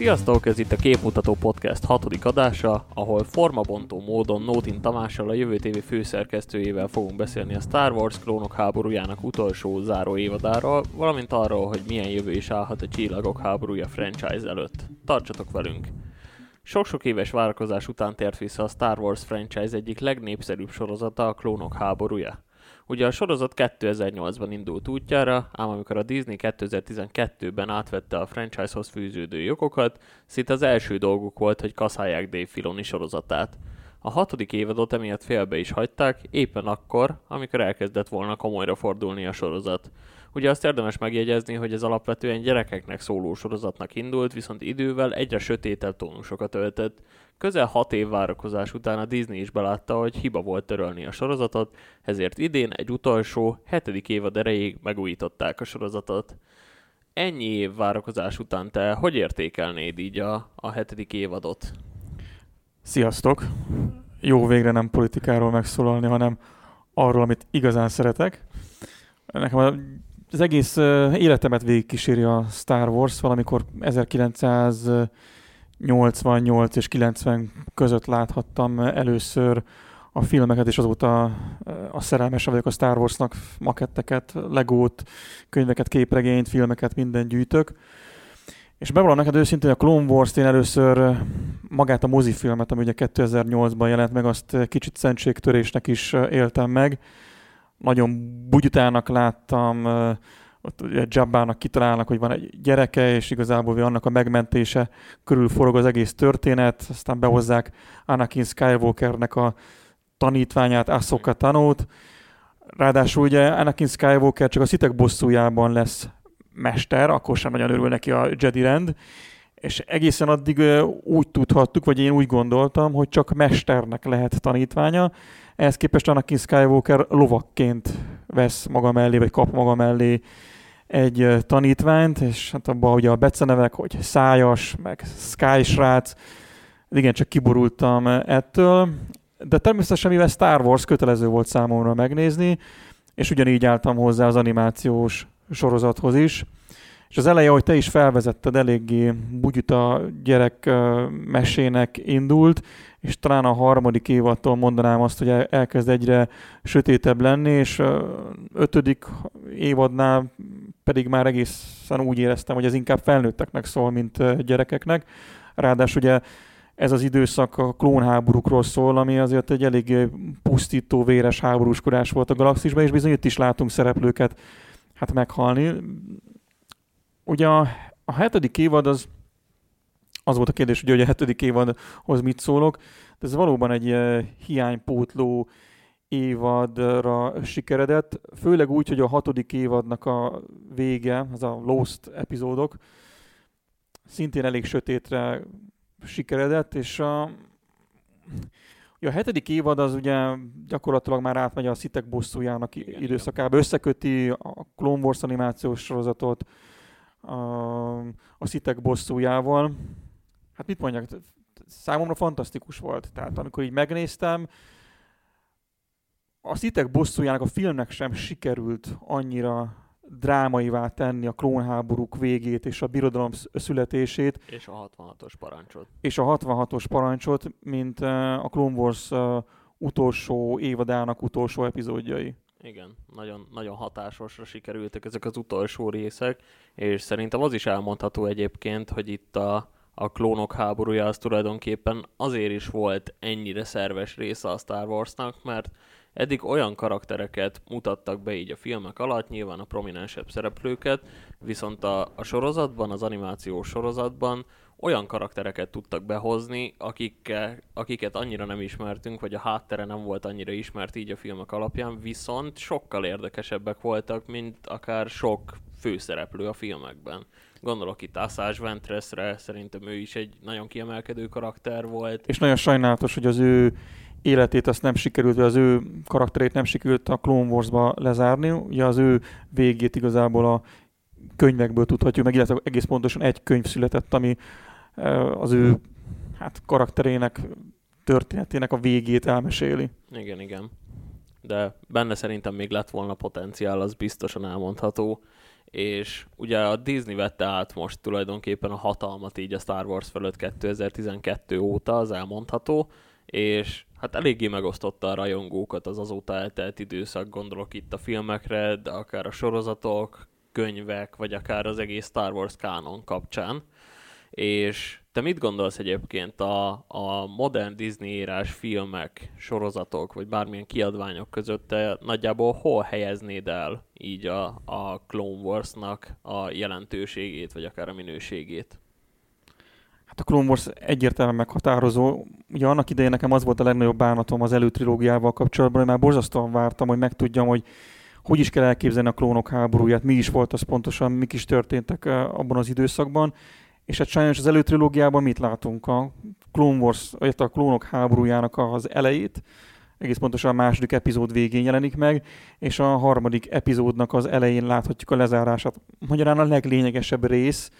Sziasztok, ez itt a Képmutató Podcast hatodik adása, ahol formabontó módon Nótin Tamással a Jövő TV főszerkesztőjével fogunk beszélni a Star Wars klónok háborújának utolsó záró évadáról, valamint arról, hogy milyen jövő is állhat a Csillagok háborúja franchise előtt. Tartsatok velünk! Sok-sok éves várakozás után tért vissza a Star Wars franchise egyik legnépszerűbb sorozata, a klónok háborúja. Ugye a sorozat 2008-ban indult útjára, ám amikor a Disney 2012-ben átvette a franchisehoz fűződő jogokat, szinte az első dolguk volt, hogy kaszálják Dave Filoni sorozatát. A hatodik évadot emiatt félbe is hagyták, éppen akkor, amikor elkezdett volna komolyra fordulni a sorozat. Ugye azt érdemes megjegyezni, hogy ez alapvetően gyerekeknek szóló sorozatnak indult, viszont idővel egyre sötétebb tónusokat öltött. Közel hat év várakozás után a Disney is belátta, hogy hiba volt törölni a sorozatot, ezért idén egy utolsó, hetedik évad erejéig megújították a sorozatot. Ennyi év várakozás után te hogy értékelnéd így a, a hetedik évadot? Sziasztok! Jó végre nem politikáról megszólalni, hanem arról, amit igazán szeretek. Nekem az egész életemet végigkíséri a Star Wars, valamikor 1988 és 90 között láthattam először a filmeket, és azóta a szerelmes vagyok a Star Warsnak, maketteket, legót, könyveket, képregényt, filmeket, minden gyűjtök. És bevallom neked őszintén, a Clone Wars-t én először magát a mozifilmet, ami ugye 2008-ban jelent meg, azt kicsit szentségtörésnek is éltem meg. Nagyon bugyutának láttam, ott ugye Jabbának kitalálnak, hogy van egy gyereke, és igazából annak a megmentése körül forog az egész történet, aztán behozzák Anakin Skywalkernek a tanítványát, Ahsoka Tanót, Ráadásul ugye Anakin Skywalker csak a szitek bosszújában lesz mester, akkor sem nagyon örül neki a Jedi rend, és egészen addig úgy tudhattuk, vagy én úgy gondoltam, hogy csak mesternek lehet tanítványa, ehhez képest Anakin Skywalker lovakként vesz maga mellé, vagy kap maga mellé egy tanítványt, és hát abban ugye a becenevek, hogy szájas, meg Sky srác, igen, csak kiborultam ettől, de természetesen mivel Star Wars kötelező volt számomra megnézni, és ugyanígy álltam hozzá az animációs sorozathoz is. És az eleje, hogy te is felvezetted, eléggé bugyuta gyerek mesének indult, és talán a harmadik évattól mondanám azt, hogy elkezd egyre sötétebb lenni, és ötödik évadnál pedig már egészen úgy éreztem, hogy ez inkább felnőtteknek szól, mint gyerekeknek. Ráadásul ugye ez az időszak a klónháborúkról szól, ami azért egy elég pusztító, véres háborúskodás volt a galaxisban, és bizony itt is látunk szereplőket hát meghalni. Ugye a, a hetedik évad az, az volt a kérdés, ugye, hogy a hetedik évadhoz mit szólok, de ez valóban egy hiánypótló évadra sikeredett, főleg úgy, hogy a hatodik évadnak a vége, az a Lost epizódok, szintén elég sötétre sikeredett, és a, a hetedik évad az ugye gyakorlatilag már átmegy a szitek bosszújának igen, időszakába, összeköti a Clone Wars animációs sorozatot a, a szitek bosszújával. Hát mit mondjak, számomra fantasztikus volt. Tehát amikor így megnéztem, a szitek bosszújának a filmnek sem sikerült annyira drámaivá tenni a klónháborúk végét és a birodalom születését. És a 66-os parancsot. És a 66-os parancsot, mint a Clone Wars utolsó évadának utolsó epizódjai. Igen, nagyon, nagyon hatásosra sikerültek ezek az utolsó részek, és szerintem az is elmondható egyébként, hogy itt a, a klónok háborúja az tulajdonképpen azért is volt ennyire szerves része a Star Warsnak, mert Eddig olyan karaktereket mutattak be így a filmek alatt, nyilván a prominensebb szereplőket, viszont a, a sorozatban, az animációs sorozatban olyan karaktereket tudtak behozni, akikkel, akiket annyira nem ismertünk, vagy a háttere nem volt annyira ismert így a filmek alapján, viszont sokkal érdekesebbek voltak, mint akár sok főszereplő a filmekben. Gondolok itt Asajj Ventressre, szerintem ő is egy nagyon kiemelkedő karakter volt. És nagyon sajnálatos, hogy az ő életét azt nem sikerült, az ő karakterét nem sikerült a Clone Wars-ba lezárni. Ugye az ő végét igazából a könyvekből tudhatjuk, meg illetve egész pontosan egy könyv született, ami az ő hát, karakterének, történetének a végét elmeséli. Igen, igen. De benne szerintem még lett volna potenciál, az biztosan elmondható. és ugye a Disney vette át most tulajdonképpen a hatalmat így a Star Wars fölött 2012 óta, az elmondható, és hát eléggé megosztotta a rajongókat az azóta eltelt időszak, gondolok itt a filmekre, de akár a sorozatok, könyvek, vagy akár az egész Star Wars kánon kapcsán. És te mit gondolsz egyébként a, a modern Disney írás filmek, sorozatok, vagy bármilyen kiadványok között te nagyjából hol helyeznéd el így a, a Clone Wars-nak a jelentőségét, vagy akár a minőségét? Hát a Clone Wars egyértelműen meghatározó. Ugye annak idején nekem az volt a legnagyobb bánatom az előtrilógiával kapcsolatban, hogy már borzasztóan vártam, hogy megtudjam, hogy hogy is kell elképzelni a klónok háborúját, mi is volt az pontosan, mik is történtek eh, abban az időszakban. És hát sajnos az előtrilógiában mit látunk? A Clone Wars, vagy a klónok háborújának az elejét, egész pontosan a második epizód végén jelenik meg, és a harmadik epizódnak az elején láthatjuk a lezárását. Magyarán a leglényegesebb rész,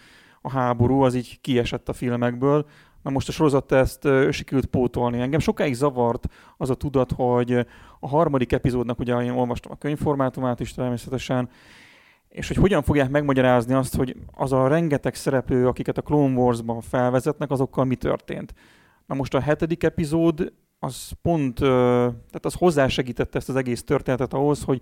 a háború, az így kiesett a filmekből. Na most a sorozat ezt sikerült pótolni. Engem sokáig zavart az a tudat, hogy a harmadik epizódnak, ugye én olvastam a könyvformátumát is természetesen, és hogy hogyan fogják megmagyarázni azt, hogy az a rengeteg szereplő, akiket a Clone Wars-ban felvezetnek, azokkal mi történt. Na most a hetedik epizód az pont, tehát az hozzásegítette ezt az egész történetet ahhoz, hogy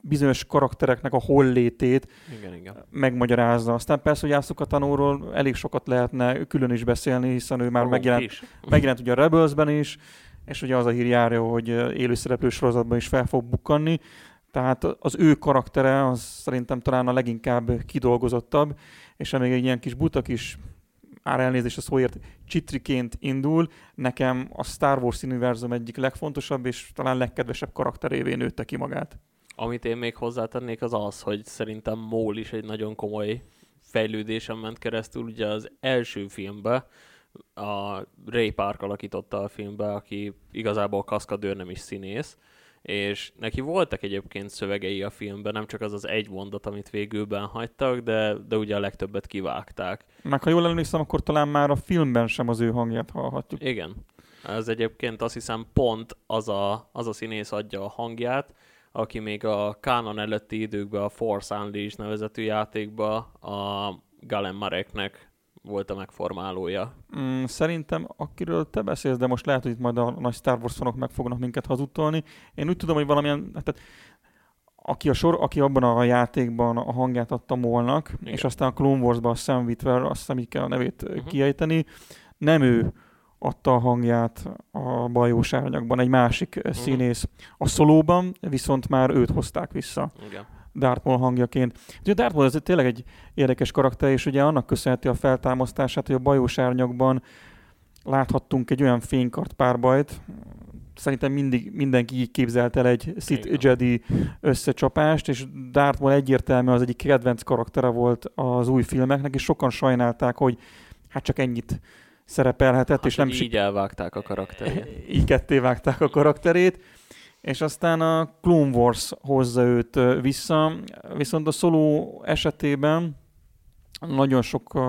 bizonyos karaktereknek a hollétét igen, igen. megmagyarázza. Aztán persze, hogy Ászok a tanúról elég sokat lehetne külön is beszélni, hiszen ő már megjelent, is. megjelent ugye a Rebelsben is, és ugye az a hír járja, hogy élőszereplő sorozatban is fel fog bukkanni. Tehát az ő karaktere az szerintem talán a leginkább kidolgozottabb, és még egy ilyen kis buta kis már elnézést a szóért, csitriként indul, nekem a Star Wars univerzum egyik legfontosabb és talán legkedvesebb karakterévé nőtte ki magát. Amit én még hozzátennék az az, hogy szerintem Maul is egy nagyon komoly fejlődésen ment keresztül. Ugye az első filmben a Ray Park alakította a filmbe, aki igazából kaszkadőr, nem is színész, és neki voltak egyébként szövegei a filmben, nem csak az az egy mondat, amit végülben hagytak, de, de ugye a legtöbbet kivágták. Meg ha jól emlékszem, akkor talán már a filmben sem az ő hangját hallhatjuk. Igen. Ez egyébként azt hiszem pont az a, az a színész adja a hangját, aki még a Canon előtti időkben a Force Unleashed nevezetű játékban a Galen Mareknek volt a megformálója. Mm, szerintem, akiről te beszélsz, de most lehet, hogy itt majd a nagy Star Wars fanok meg fognak minket hazudtolni. Én úgy tudom, hogy valamilyen, hát, tehát, aki, a sor, aki abban a játékban a hangját adta Molnak, Igen. és aztán a Clone Wars-ban a Sam Witwer, azt hiszem így kell a nevét uh-huh. kiejteni, nem ő adta a hangját a bajós árnyakban egy másik uh-huh. színész. A szolóban viszont már őt hozták vissza. Igen. Darth Maul hangjaként. Ugye Darth Maul ez tényleg egy érdekes karakter, és ugye annak köszönheti a feltámasztását, hogy a bajós árnyakban láthattunk egy olyan fénykart párbajt, szerintem mindig mindenki így képzelt el egy Sith Jedi összecsapást, és Darth Maul egyértelműen az egyik kedvenc karaktere volt az új filmeknek, és sokan sajnálták, hogy hát csak ennyit szerepelhetett, hát, és nem így elvágták a karakterét. Így ketté vágták a karakterét, és aztán a Clone Wars hozza őt vissza, viszont a szoló esetében nagyon sok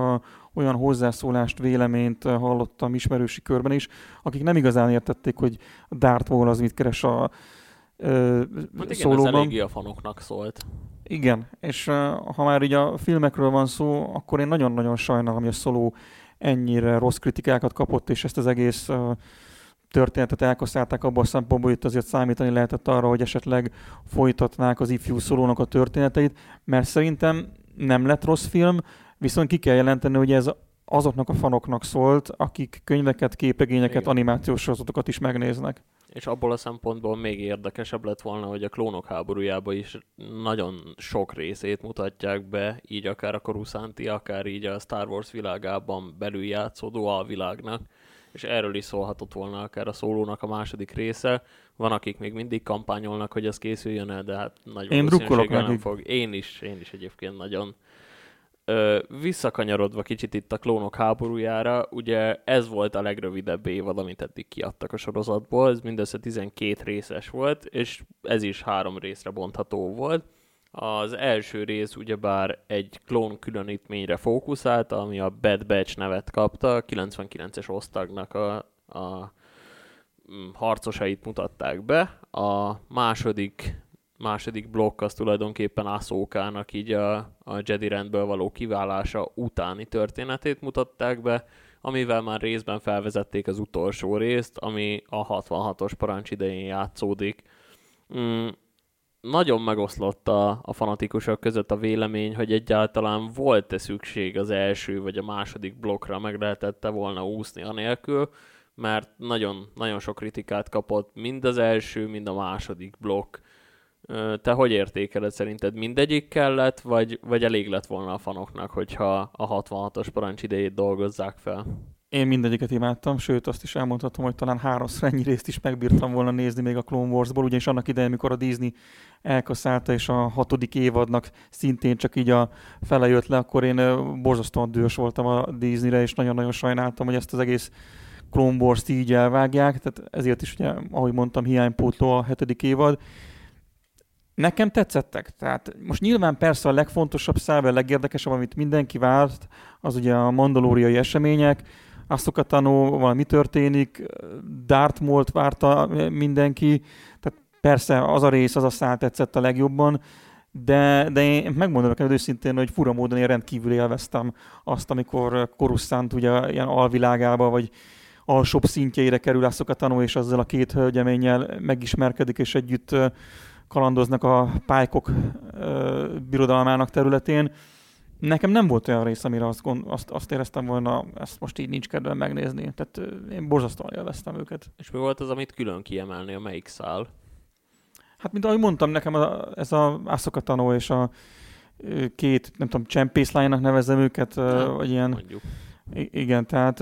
olyan hozzászólást, véleményt hallottam ismerősi körben is, akik nem igazán értették, hogy Darth Maul az mit keres a uh, hát szólóban. Igen, ez eléggé a fanoknak szólt. Igen, és ha már így a filmekről van szó, akkor én nagyon-nagyon sajnálom, hogy a szoló ennyire rossz kritikákat kapott, és ezt az egész történetet elkaszálták abban a szempontból, hogy itt azért számítani lehetett arra, hogy esetleg folytatnák az ifjú szólónak a történeteit, mert szerintem nem lett rossz film, viszont ki kell jelenteni, hogy ez azoknak a fanoknak szólt, akik könyveket, képregényeket, Igen. animációs sorozatokat is megnéznek. És abból a szempontból még érdekesebb lett volna, hogy a klónok háborújába is nagyon sok részét mutatják be, így akár a Coruscanti, akár így a Star Wars világában belül játszódó a világnak és erről is szólhatott volna akár a szólónak a második része. Van, akik még mindig kampányolnak, hogy ez készüljön el, de hát nagy én nem fog. Én is, én is egyébként nagyon. Visszakanyarodva kicsit itt a klónok háborújára, ugye ez volt a legrövidebb évad, amit eddig kiadtak a sorozatból, ez mindössze 12 részes volt, és ez is három részre bontható volt. Az első rész ugyebár egy klón különítményre fókuszált, ami a Bad Batch nevet kapta, a 99-es osztagnak a, a mm, harcosait mutatták be. A második második blokk az tulajdonképpen Ahsokának így a, a Jedi rendből való kiválása utáni történetét mutatták be, amivel már részben felvezették az utolsó részt, ami a 66-os parancs idején játszódik. Mm, nagyon megoszlott a, a fanatikusok között a vélemény, hogy egyáltalán volt-e szükség az első vagy a második blokkra, meg lehetette volna úszni anélkül, mert nagyon, nagyon sok kritikát kapott mind az első, mind a második blokk. Te hogy értékeled szerinted? Mindegyik kellett, vagy, vagy elég lett volna a fanoknak, hogyha a 66-os parancs idejét dolgozzák fel? Én mindegyiket imádtam, sőt azt is elmondhatom, hogy talán háromszor ennyi részt is megbírtam volna nézni még a Clone Wars-ból, ugyanis annak idején, amikor a Disney elkaszálta, és a hatodik évadnak szintén csak így a fele jött le, akkor én borzasztóan dühös voltam a Disneyre, és nagyon-nagyon sajnáltam, hogy ezt az egész Clone Wars-t így elvágják, tehát ezért is ugye, ahogy mondtam, hiánypótló a hetedik évad. Nekem tetszettek. Tehát most nyilván persze a legfontosabb száll, a legérdekesebb, amit mindenki várt, az ugye a mandalóriai események, a tanú, valami történik, Dartmolt várta mindenki, tehát persze az a rész, az a szál tetszett a legjobban, de, de én megmondom neked őszintén, hogy fura módon én rendkívül élveztem azt, amikor Coruscant ugye ilyen alvilágába, vagy alsóbb szintjeire kerül a tanú, és azzal a két hölgyeménnyel megismerkedik, és együtt kalandoznak a pálykok birodalmának területén. Nekem nem volt olyan rész, amire azt, gond, azt, azt éreztem volna, ezt most így nincs kedvem megnézni. Tehát én borzasztóan élveztem őket. És mi volt az, amit külön kiemelni, a melyik szál? Hát, mint ahogy mondtam, nekem a, ez a Aszoka és a két, nem tudom, csempészlánynak nevezem őket, nem, vagy ilyen... Mondjuk. Igen, tehát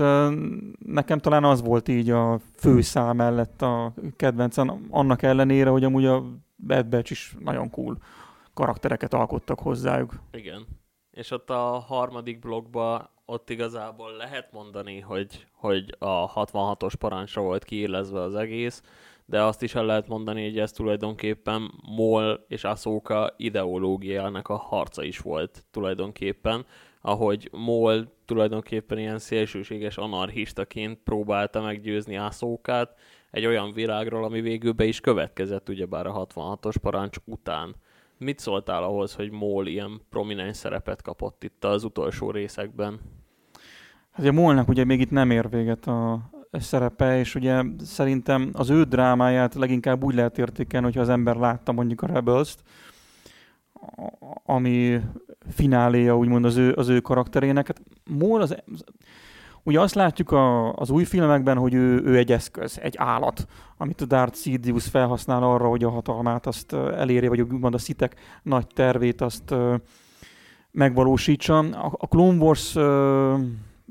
nekem talán az volt így a főszál mellett a kedvencem, annak ellenére, hogy amúgy a Bad Batch is nagyon cool karaktereket alkottak hozzájuk. Igen. És ott a harmadik blokkban ott igazából lehet mondani, hogy, hogy a 66-os parancsra volt kiillezve az egész, de azt is el lehet mondani, hogy ez tulajdonképpen Mol és Ahsoka ideológiának a harca is volt tulajdonképpen, ahogy Mol tulajdonképpen ilyen szélsőséges anarchistaként próbálta meggyőzni Ahsokát egy olyan világról, ami végül be is következett ugyebár a 66-os parancs után. Mit szóltál ahhoz, hogy Mól ilyen prominens szerepet kapott itt az utolsó részekben? Hát a Mólnak ugye még itt nem ér véget a szerepe, és ugye szerintem az ő drámáját leginkább úgy lehet értékelni, hogyha az ember látta mondjuk a Rebels-t, ami fináléja úgymond az ő, az ő karakterének. Hát Mól az, Ugye azt látjuk a, az új filmekben, hogy ő, ő egy eszköz, egy állat, amit a Darth Sidious felhasznál arra, hogy a hatalmát azt elérje, vagy úgymond a szitek nagy tervét azt megvalósítsa. A, a Clone Wars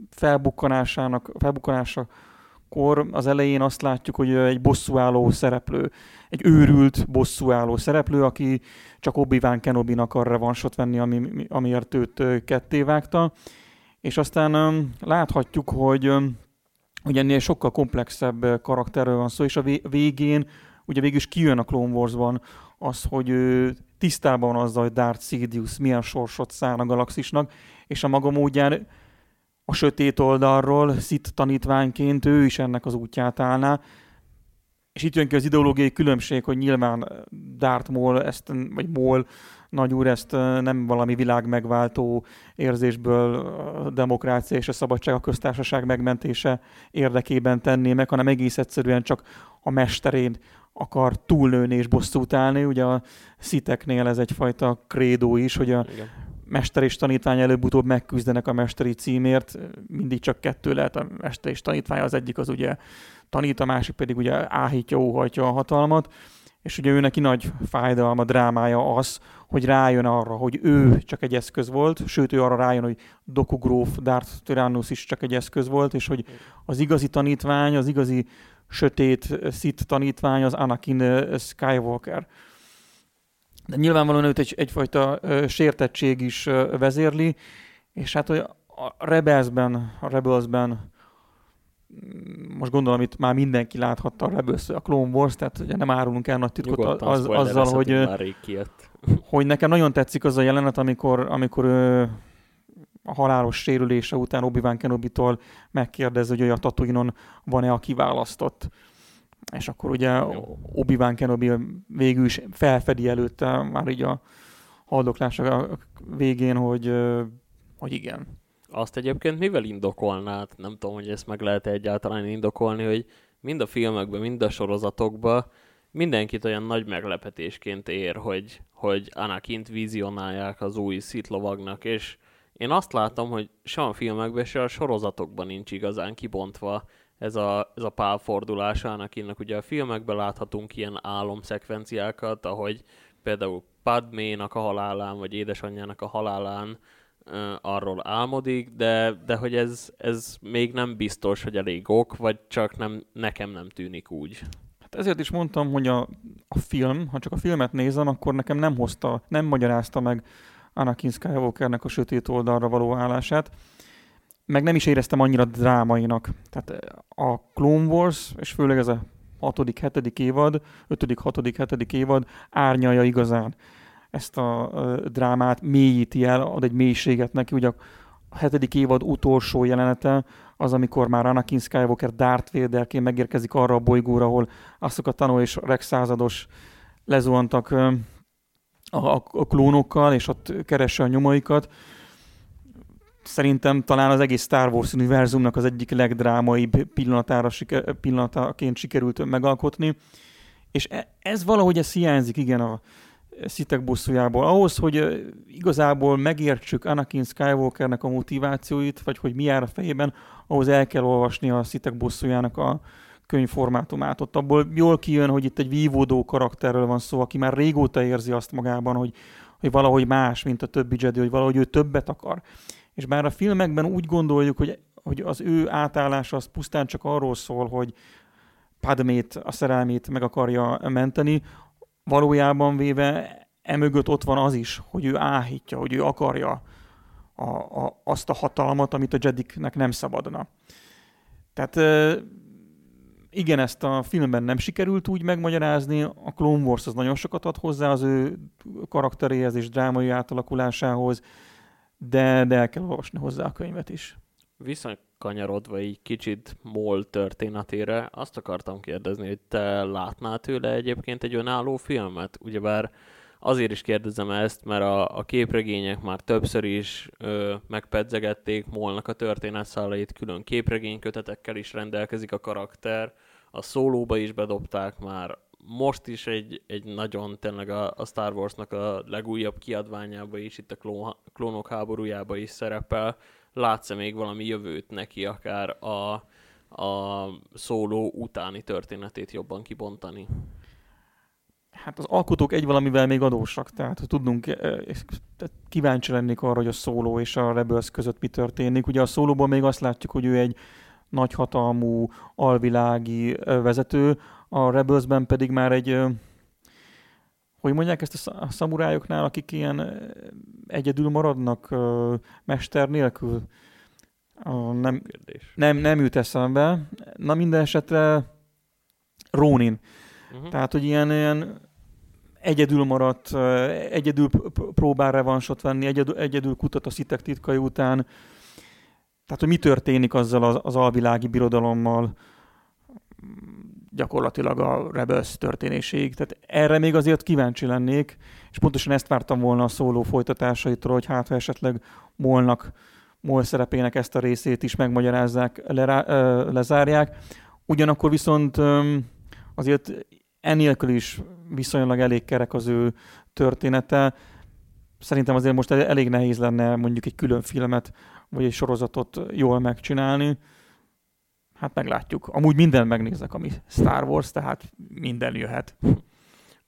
felbukkanásának, felbukkanása kor az elején azt látjuk, hogy egy bosszúálló szereplő, egy őrült bosszúálló szereplő, aki csak Obi-Wan Kenobi-nak akar revansot venni, ami, amiért őt ketté vágta és aztán láthatjuk, hogy, hogy ennél sokkal komplexebb karakterről van szó, és a végén, ugye végül is kijön a Clone Wars-ban az, hogy ő tisztában van azzal, hogy Darth Sidious milyen sorsot szán a galaxisnak, és a maga módján a sötét oldalról, Sith tanítványként ő is ennek az útját állná, és itt jön ki az ideológiai különbség, hogy nyilván Darth Maul ezt, vagy Maul nagy úr ezt nem valami világ megváltó érzésből a demokrácia és a szabadság, a köztársaság megmentése érdekében tenné meg, hanem egész egyszerűen csak a mesterén akar túlnőni és bosszút állni. Ugye a sziteknél ez egyfajta krédó is, hogy a Igen. mester és tanítvány előbb-utóbb megküzdenek a mesteri címért. Mindig csak kettő lehet a mester és tanítvány, az egyik az ugye tanít, a másik pedig ugye áhítja, óhajtja a hatalmat és ugye ő neki nagy fájdalma, drámája az, hogy rájön arra, hogy ő csak egy eszköz volt, sőt ő arra rájön, hogy Doku Gróf, Darth Tyrannus is csak egy eszköz volt, és hogy az igazi tanítvány, az igazi sötét Sith tanítvány az Anakin Skywalker. De nyilvánvalóan őt egy, egyfajta sértettség is vezérli, és hát hogy a Rebelsben, a Rebelsben most gondolom, itt már mindenki láthatta a Rebels, a Clone Wars, tehát ugye nem árulunk el nagy titkot az, azzal, hogy, hogy nekem nagyon tetszik az a jelenet, amikor, amikor ő, a halálos sérülése után Obi-Wan Kenobi-tól megkérdezi, hogy a Tatooine-on van-e a kiválasztott. és akkor ugye Obi-Wan Kenobi végül is felfedi előtte már így a haldoklása végén, hogy, hogy igen. Azt egyébként mivel indokolnád? Nem tudom, hogy ezt meg lehet egyáltalán indokolni, hogy mind a filmekben, mind a sorozatokban mindenkit olyan nagy meglepetésként ér, hogy, hogy Anakint vizionálják az új szitlovagnak, és én azt látom, hogy se a filmekben, se a sorozatokban nincs igazán kibontva ez a, ez a pálfordulás Anakinnak. Ugye a filmekben láthatunk ilyen álomszekvenciákat, ahogy például Padménak a halálán, vagy édesanyjának a halálán arról álmodik, de, de hogy ez, ez még nem biztos, hogy elég ok, vagy csak nem, nekem nem tűnik úgy. Hát ezért is mondtam, hogy a, a film, ha csak a filmet nézem, akkor nekem nem hozta, nem magyarázta meg Anakin Skywalkernek a sötét oldalra való állását, meg nem is éreztem annyira drámainak. Tehát a Clone Wars, és főleg ez a hatodik, hetedik évad, ötödik, hatodik, hetedik évad árnyalja igazán ezt a drámát, mélyíti el, ad egy mélységet neki. Ugye a hetedik évad utolsó jelenete az, amikor már Anakin Skywalker Darth Vaderként megérkezik arra a bolygóra, ahol a tanul és Rex százados lezuhantak a, a, a klónokkal, és ott keresse a nyomaikat. Szerintem talán az egész Star Wars univerzumnak az egyik legdrámaibb pillanatára, pillanataként sikerült megalkotni. És e, ez valahogy ez hiányzik, igen, a, szitek bosszújából. Ahhoz, hogy igazából megértsük Anakin Skywalkernek a motivációit, vagy hogy mi jár a fejében, ahhoz el kell olvasni a szitek bosszújának a könyvformátumát. Ott abból jól kijön, hogy itt egy vívódó karakterről van szó, aki már régóta érzi azt magában, hogy, hogy valahogy más, mint a többi Jedi, hogy valahogy ő többet akar. És bár a filmekben úgy gondoljuk, hogy, hogy az ő átállása az pusztán csak arról szól, hogy Padmét, a szerelmét meg akarja menteni, valójában véve emögött ott van az is, hogy ő áhítja, hogy ő akarja a, a, azt a hatalmat, amit a Jediknek nem szabadna. Tehát igen, ezt a filmben nem sikerült úgy megmagyarázni, a Clone Wars az nagyon sokat ad hozzá az ő karakteréhez és drámai átalakulásához, de, de el kell olvasni hozzá a könyvet is. Visszakanyarodva egy kicsit MOL történetére, azt akartam kérdezni, hogy te látnál tőle egyébként egy önálló filmet? Ugyebár azért is kérdezem ezt, mert a, a képregények már többször is ö, megpedzegették Molnak a történetszálait, külön képregénykötetekkel is rendelkezik a karakter, a szólóba is bedobták már, most is egy, egy nagyon tényleg a, a Star Warsnak a legújabb kiadványába is, itt a klón, klónok háborújába is szerepel. Látsz-e még valami jövőt neki, akár a, a szóló utáni történetét jobban kibontani? Hát az alkotók egy valamivel még adósak, tehát tudnunk, eh, kíváncsi lennék arra, hogy a szóló és a Rebels között mi történik. Ugye a szólóban még azt látjuk, hogy ő egy nagyhatalmú, alvilági eh, vezető, a Rebelsben pedig már egy, hogy mondják ezt a szamurájoknál, akik ilyen egyedül maradnak mester nélkül? Nem, nem, nem jut eszembe. Na minden esetre Rónin. Uh-huh. Tehát, hogy ilyen, ilyen egyedül maradt, egyedül próbál revansot venni, egyedül, egyedül kutat a szitek titkai után. Tehát, hogy mi történik azzal az, az alvilági birodalommal, gyakorlatilag a Rebels történéséig. Tehát erre még azért kíváncsi lennék, és pontosan ezt vártam volna a szóló folytatásaitól, hogy hát ha esetleg Molnak, Mol szerepének ezt a részét is megmagyarázzák, le, lezárják. Ugyanakkor viszont azért ennélkül is viszonylag elég kerek az ő története. Szerintem azért most elég nehéz lenne mondjuk egy külön filmet, vagy egy sorozatot jól megcsinálni. Hát meglátjuk. Amúgy minden megnézek, ami Star Wars, tehát minden jöhet.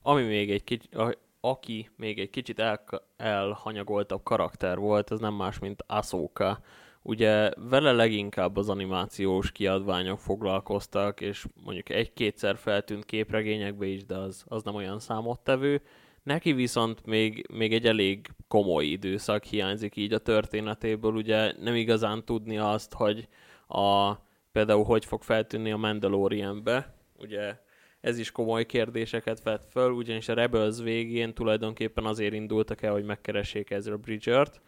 Ami még egy kicsit, aki még egy kicsit el, elhanyagoltabb karakter volt, ez nem más, mint Ahsoka. Ugye vele leginkább az animációs kiadványok foglalkoztak, és mondjuk egy-kétszer feltűnt képregényekbe is, de az, az nem olyan számottevő. Neki viszont még, még egy elég komoly időszak hiányzik így a történetéből, ugye nem igazán tudni azt, hogy a például hogy fog feltűnni a Mandalorianbe, ugye ez is komoly kérdéseket vett föl, ugyanis a Rebels végén tulajdonképpen azért indultak el, hogy megkeressék Ezra Bridgert,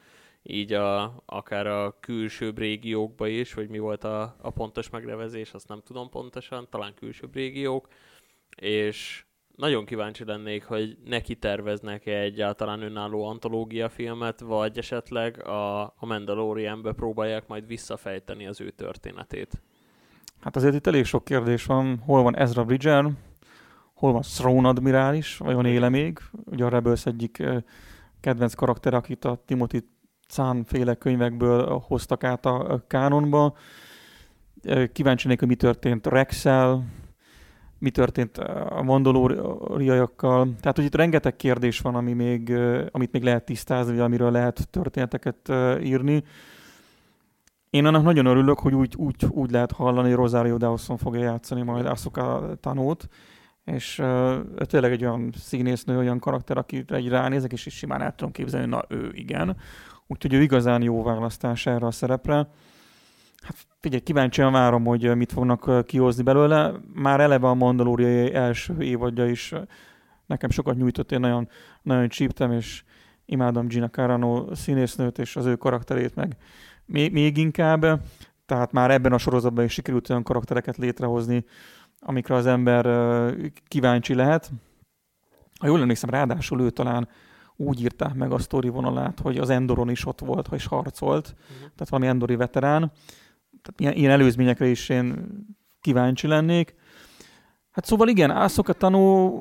így a, akár a külsőbb régiókba is, vagy mi volt a, a pontos megnevezés, azt nem tudom pontosan, talán külsőbb régiók, és nagyon kíváncsi lennék, hogy neki terveznek -e egyáltalán önálló antológia filmet, vagy esetleg a, a Mandalorianbe próbálják majd visszafejteni az ő történetét. Hát azért itt elég sok kérdés van. Hol van Ezra Bridger, hol van Throne admirális, vajon éle még? Ugye a Rebels egyik kedvenc karakter, akit a Timothy Zahn féle könyvekből hoztak át a kánonba. Kíváncsi hogy mi történt Rexel, mi történt a mandalóriaiakkal. Tehát, hogy itt rengeteg kérdés van, ami még, amit még lehet tisztázni, amiről lehet történeteket írni. Én annak nagyon örülök, hogy úgy, úgy, úgy lehet hallani, hogy Rosario Dawson fogja játszani majd Asuka tanót, és uh, tényleg egy olyan színésznő, olyan karakter, akire egy ránézek, és is simán el tudom képzelni, na ő igen. Úgyhogy ő igazán jó választás erre a szerepre. Hát figyelj, kíváncsian várom, hogy mit fognak kihozni belőle. Már eleve a Mandaloriai első évadja is nekem sokat nyújtott, én nagyon, nagyon csíptem, és imádom Gina Carano színésznőt, és az ő karakterét meg még, még inkább. Tehát már ebben a sorozatban is sikerült olyan karaktereket létrehozni, amikre az ember kíváncsi lehet. Ha jól emlékszem, ráadásul ő talán úgy írták meg a sztori vonalát, hogy az Endoron is ott volt, és harcolt, uh-huh. tehát valami Endori veterán. Tehát ilyen, ilyen előzményekre is én kíváncsi lennék. Hát szóval igen, a tanú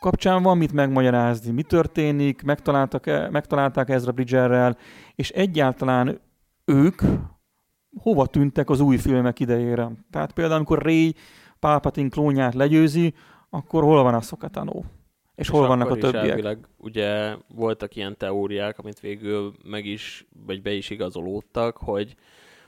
kapcsán van mit megmagyarázni, mi történik, megtaláltak, megtalálták Ezra Bridgerrel, és egyáltalán ők hova tűntek az új filmek idejére. Tehát például, amikor Ray Palpatine klónját legyőzi, akkor hol van a Szokatánó? És, és hol vannak a többiek? Elvileg, ugye voltak ilyen teóriák, amit végül meg is, vagy be is igazolódtak, hogy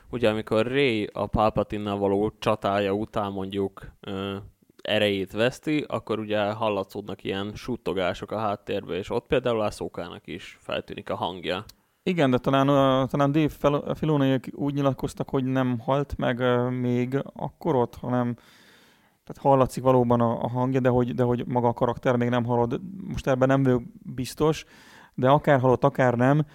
ugye amikor Ray a palpatine való csatája után mondjuk ö, erejét veszti, akkor ugye hallatszódnak ilyen suttogások a háttérbe, és ott például Ászókának is feltűnik a hangja. Igen, de talán, uh, talán Dave Filoni úgy nyilatkoztak, hogy nem halt meg uh, még akkor ott, hanem tehát hallatszik valóban a, a hangja, de hogy, de hogy maga a karakter még nem halott. Most ebben nem vagyok biztos, de akár halott, akár nem,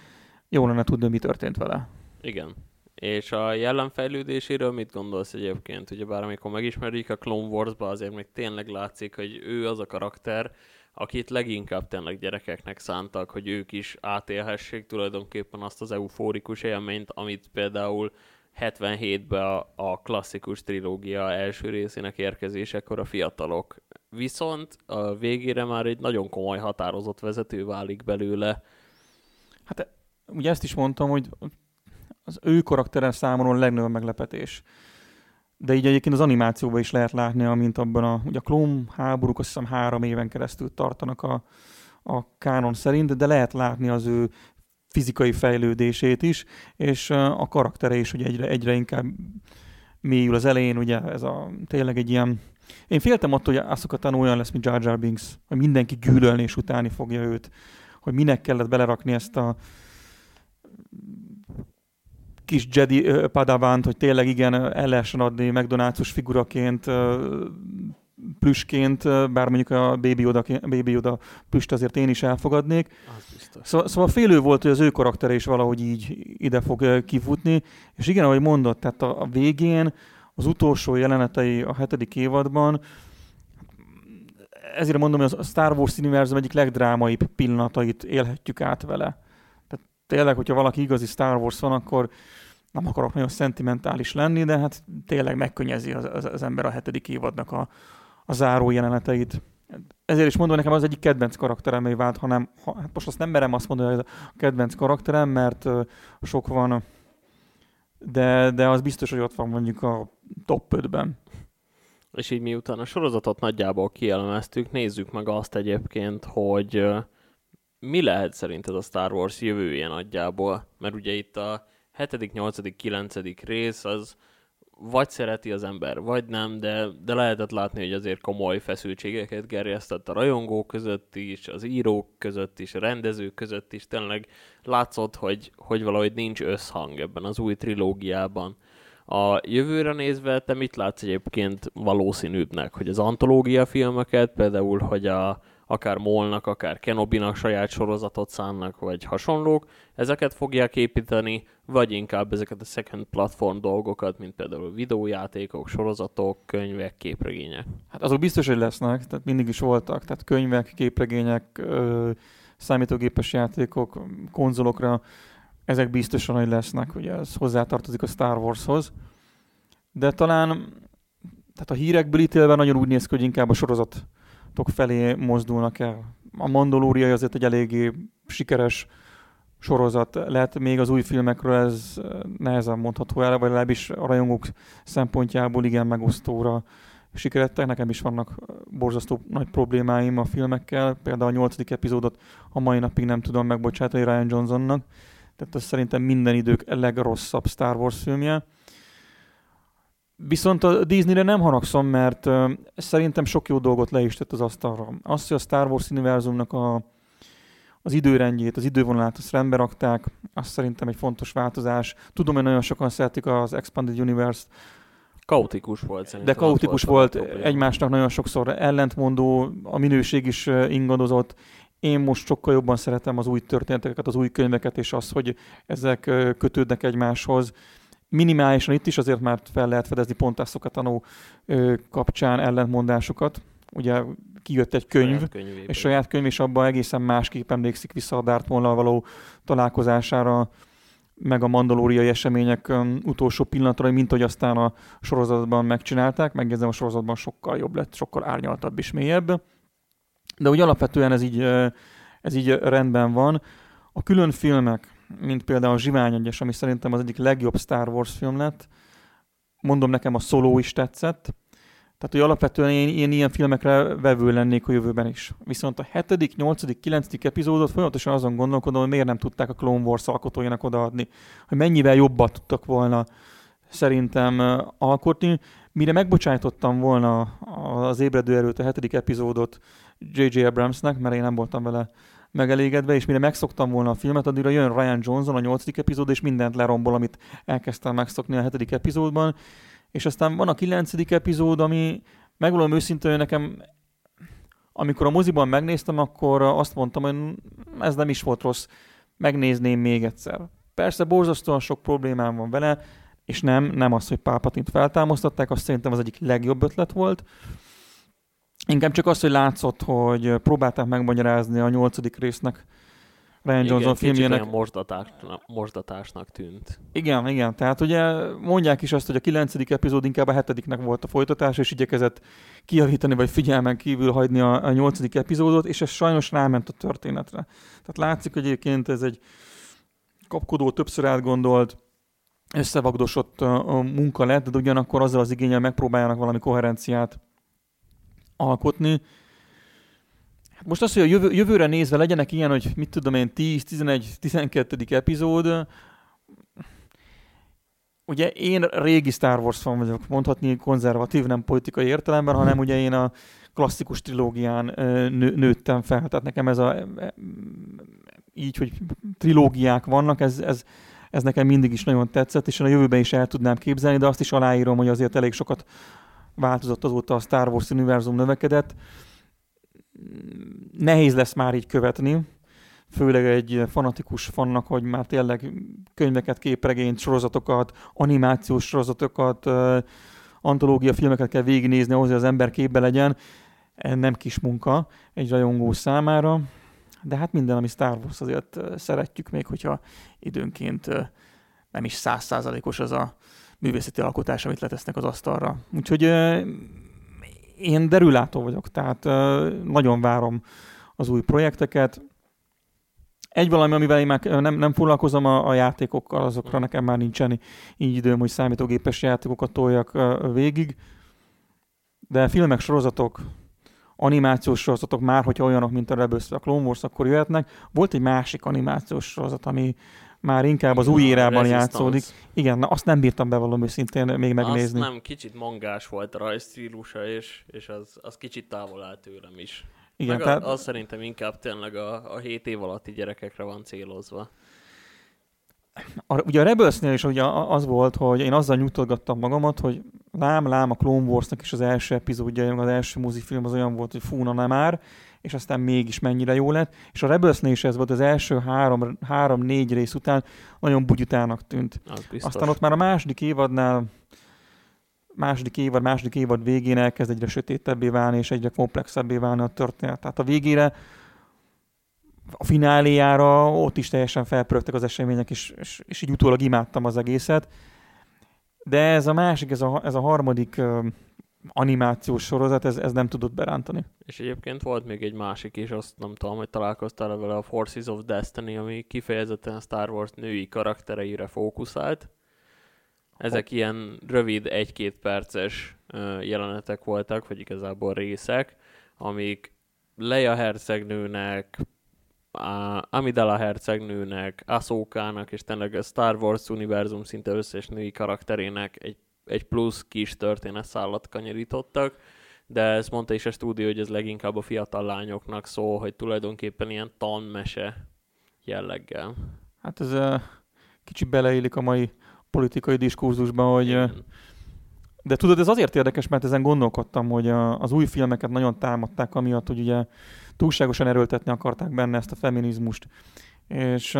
jó lenne tudni, mi történt vele. Igen. És a jellemfejlődéséről mit gondolsz egyébként? Ugye bár amikor megismerjük a Clone Wars-ba, azért még tényleg látszik, hogy ő az a karakter, akit leginkább tényleg gyerekeknek szántak, hogy ők is átélhessék tulajdonképpen azt az eufórikus élményt, amit például 77-ben a, a klasszikus trilógia első részének érkezésekor a fiatalok. Viszont a végére már egy nagyon komoly határozott vezető válik belőle. Hát ugye ezt is mondtam, hogy az ő karaktere számomra a legnagyobb meglepetés. De így egyébként az animációban is lehet látni, amint abban a, ugye a klón háborúk azt hiszem három éven keresztül tartanak a, a kánon szerint, de lehet látni az ő fizikai fejlődését is, és a karaktere is ugye egyre, egyre inkább mélyül az elején, ugye ez a tényleg egy ilyen én féltem attól, hogy Asuka olyan lesz, mint Jar Jar Binks, hogy mindenki gyűlölni és utáni fogja őt, hogy minek kellett belerakni ezt a kis Jedi padavánt, hogy tényleg igen, el lehessen adni McDonald's-os figuraként, plüsként, bár mondjuk a Baby Yoda, Baby Yoda plüst azért én is elfogadnék. Szóval, szóval félő volt, hogy az ő karaktere is valahogy így ide fog kifutni, és igen, ahogy mondott, tehát a, a végén az utolsó jelenetei a hetedik évadban, ezért mondom, hogy a Star Wars univerzum egyik legdrámaibb pillanatait élhetjük át vele. Tehát tényleg, hogyha valaki igazi Star Wars van, akkor nem akarok nagyon szentimentális lenni, de hát tényleg megkönnyezi az, az, az ember a hetedik évadnak a, a záró jeleneteit. Ezért is mondom, nekem az egyik kedvenc karakterem vált, hanem ha, hát most azt nem merem azt mondani, hogy a kedvenc karakterem, mert uh, sok van, de, de az biztos, hogy ott van mondjuk a top 5-ben. És így miután a sorozatot nagyjából kielemeztük, nézzük meg azt egyébként, hogy uh, mi lehet szerinted a Star Wars jövője nagyjából? Mert ugye itt a 7., 8., 9. rész az vagy szereti az ember, vagy nem, de, de lehetett látni, hogy azért komoly feszültségeket gerjesztett a rajongók között is, az írók között is, a rendezők között is. Tényleg látszott, hogy, hogy valahogy nincs összhang ebben az új trilógiában. A jövőre nézve te mit látsz egyébként valószínűbbnek? Hogy az antológia filmeket, például, hogy a, akár Molnak, akár Kenobinak saját sorozatot szánnak, vagy hasonlók, ezeket fogják építeni, vagy inkább ezeket a second platform dolgokat, mint például videójátékok, sorozatok, könyvek, képregények. Hát azok biztos, hogy lesznek, tehát mindig is voltak, tehát könyvek, képregények, ö, számítógépes játékok, konzolokra, ezek biztosan, hogy lesznek, ugye ez hozzátartozik a Star Warshoz. De talán, tehát a hírekből ítélve nagyon úgy néz ki, hogy inkább a sorozatok felé mozdulnak el. A Mandaloriai azért egy eléggé sikeres sorozat. Lehet még az új filmekről ez nehezen mondható el, vagy legalábbis a rajongók szempontjából igen megosztóra sikerettek. Nekem is vannak borzasztó nagy problémáim a filmekkel. Például a nyolcadik epizódot a mai napig nem tudom megbocsátani Ryan Johnsonnak. Tehát ez szerintem minden idők legrosszabb Star Wars filmje. Viszont a Disneyre nem haragszom, mert uh, szerintem sok jó dolgot le is tett az asztalra. Azt, hogy a Star Wars univerzumnak a, az időrendjét, az idővonalát azt rendbe rakták, azt szerintem egy fontos változás. Tudom, hogy nagyon sokan szeretik az Expanded Universe-t, Kaotikus volt szerintem. de kaotikus volt, volt egymásnak nagyon sokszor ellentmondó, a minőség is ingadozott. Én most sokkal jobban szeretem az új történeteket, az új könyveket, és az, hogy ezek kötődnek egymáshoz. Minimálisan itt is azért már fel lehet fedezni pont a tanú kapcsán ellentmondásokat. Ugye kijött egy könyv, saját egy saját könyv, és abban egészen másképp emlékszik vissza a Darth való találkozására, meg a mandalóriai események utolsó pillanatra, mint hogy aztán a sorozatban megcsinálták. Megjegyzem, a sorozatban sokkal jobb lett, sokkal árnyaltabb és mélyebb. De úgy alapvetően ez így, ez így rendben van. A külön filmek, mint például a Zsivány egyes, ami szerintem az egyik legjobb Star Wars film lett, mondom nekem a Solo is tetszett, tehát, hogy alapvetően én, én ilyen filmekre vevő lennék a jövőben is. Viszont a 7., 8., 9. epizódot folyamatosan azon gondolkodom, hogy miért nem tudták a Clone Wars alkotójának odaadni. Hogy mennyivel jobbat tudtak volna szerintem alkotni. Mire megbocsájtottam volna az ébredő erőt, a 7. epizódot J.J. Abramsnek, mert én nem voltam vele megelégedve, és mire megszoktam volna a filmet, addigra jön Ryan Johnson a 8. epizód, és mindent lerombol, amit elkezdtem megszokni a 7. epizódban, és aztán van a kilencedik epizód, ami megvalóan őszintén nekem, amikor a moziban megnéztem, akkor azt mondtam, hogy ez nem is volt rossz, megnézném még egyszer. Persze borzasztóan sok problémám van vele, és nem, nem az, hogy Pálpatint feltámasztották, azt szerintem az egyik legjobb ötlet volt. Inkább csak az, hogy látszott, hogy próbálták megmagyarázni a nyolcadik résznek Ryan igen, Johnson filmjének. Igen, mosdatásnak, mosdatásnak tűnt. Igen, igen. Tehát ugye mondják is azt, hogy a kilencedik epizód inkább a hetediknek volt a folytatás, és igyekezett kiavítani, vagy figyelmen kívül hagyni a, a nyolcadik epizódot, és ez sajnos ráment a történetre. Tehát látszik, hogy egyébként ez egy kapkodó, többször átgondolt, összevagdosott munka lett, de ugyanakkor azzal az igényel megpróbáljanak valami koherenciát alkotni, Hát most az, hogy a jövő, jövőre nézve legyenek ilyen, hogy mit tudom én, 10, 11, 12. epizód, ugye én régi Star Wars fan vagyok, mondhatni konzervatív, nem politikai értelemben, hanem ugye én a klasszikus trilógián nő, nőttem fel. Tehát nekem ez a így, hogy trilógiák vannak, ez, ez, ez nekem mindig is nagyon tetszett, és a jövőben is el tudnám képzelni, de azt is aláírom, hogy azért elég sokat változott azóta a Star Wars univerzum növekedett nehéz lesz már így követni, főleg egy fanatikus fannak, hogy már tényleg könyveket, képregényt, sorozatokat, animációs sorozatokat, antológia filmeket kell végignézni ahhoz, hogy az ember képbe legyen. Nem kis munka egy rajongó számára, de hát minden, ami Star Wars azért szeretjük még, hogyha időnként nem is százszázalékos az a művészeti alkotás, amit letesznek az asztalra. Úgyhogy én derülátó vagyok, tehát nagyon várom az új projekteket. Egy valami, amivel én már nem, nem foglalkozom a, a játékokkal, azokra nekem már nincsen így időm, hogy számítógépes játékokat toljak végig. De filmek, sorozatok, animációs sorozatok már, hogyha olyanok, mint a Rebels a Clone Wars, akkor jöhetnek. Volt egy másik animációs sorozat, ami már inkább az új érában játszódik. Igen, na azt nem bírtam bevallom őszintén még megnézni. Azt nem, kicsit mangás volt a rajzstílusa, és, és az, az kicsit távol áll tőlem is. Igen, Meg tehát... az, az szerintem inkább tényleg a, a 7 év alatti gyerekekre van célozva. A, ugye a Rebelsnél is ugye az volt, hogy én azzal nyugtatgattam magamat, hogy lám, lám a Clone Warsnak is az első epizódja, az első mozifilm az olyan volt, hogy fúna nem már, és aztán mégis mennyire jó lett. És a Rebels ez volt az első három, három-négy rész után nagyon bugyutának tűnt. Aztán ott már a második évadnál második évad, második évad végén elkezd egyre sötétebbé válni, és egyre komplexebbé válni a történet. Tehát a végére, a fináléjára ott is teljesen felpörögtek az események, és, és, és így utólag imádtam az egészet. De ez a másik, ez a, ez a harmadik animációs sorozat, ez, ez nem tudott berántani. És egyébként volt még egy másik is, azt nem tudom, hogy találkoztál vele a Forces of Destiny, ami kifejezetten a Star Wars női karaktereire fókuszált. Ezek ilyen rövid, egy-két perces jelenetek voltak, vagy igazából részek, amik Leia hercegnőnek, Amidala hercegnőnek, Ahsokának, és tényleg a Star Wars univerzum szinte összes női karakterének egy, egy plusz kis történetszállat kanyarítottak, de ezt mondta is a stúdió, hogy ez leginkább a fiatal lányoknak szól, hogy tulajdonképpen ilyen tanmese jelleggel. Hát ez uh, kicsit beleillik a mai politikai diskurzusban, hogy Igen. de tudod, ez azért érdekes, mert ezen gondolkodtam, hogy az új filmeket nagyon támadták, amiatt, hogy ugye túlságosan erőltetni akarták benne ezt a feminizmust. És